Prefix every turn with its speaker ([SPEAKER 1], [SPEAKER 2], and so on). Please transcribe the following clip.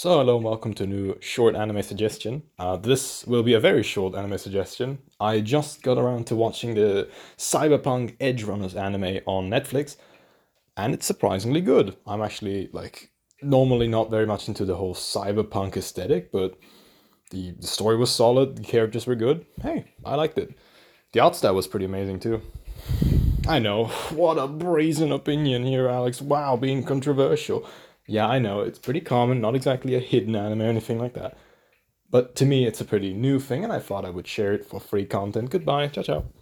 [SPEAKER 1] So, hello and welcome to a new short anime suggestion. Uh, this will be a very short anime suggestion. I just got around to watching the Cyberpunk Edgerunners anime on Netflix, and it's surprisingly good. I'm actually, like, normally not very much into the whole cyberpunk aesthetic, but the, the story was solid, the characters were good. Hey, I liked it. The art style was pretty amazing too. I know, what a brazen opinion here, Alex. Wow, being controversial. Yeah, I know, it's pretty common, not exactly a hidden anime or anything like that. But to me, it's a pretty new thing, and I thought I would share it for free content. Goodbye, ciao ciao.